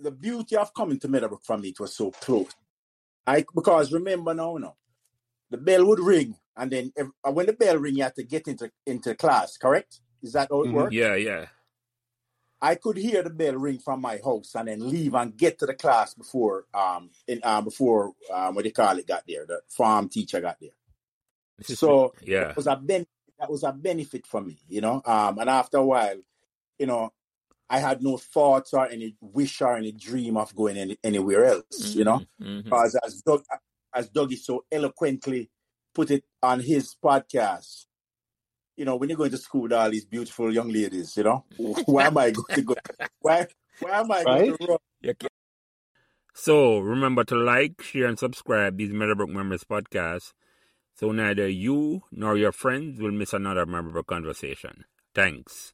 the beauty of coming to Meadowbrook from me, it was so close. I because remember now, no, the bell would ring, and then if, when the bell ring, you had to get into into class. Correct? Is that how it Mhm. worked? Yeah, yeah. I could hear the bell ring from my house and then leave and get to the class before um in um before um what they call it got there. The farm teacher got there. So yeah. that was a ben- that was a benefit for me, you know. Um, and after a while, you know, I had no thoughts or any wish or any dream of going any, anywhere else, you know. Mm-hmm, mm-hmm. Because as Doug, as Dougie so eloquently put it on his podcast, you know, when you're going to school with all these beautiful young ladies, you know, why am I going to go? Why why am I going to run? So remember to like, share, and subscribe these Meadowbrook Members podcasts so neither you nor your friends will miss another Meadowbrook conversation. Thanks.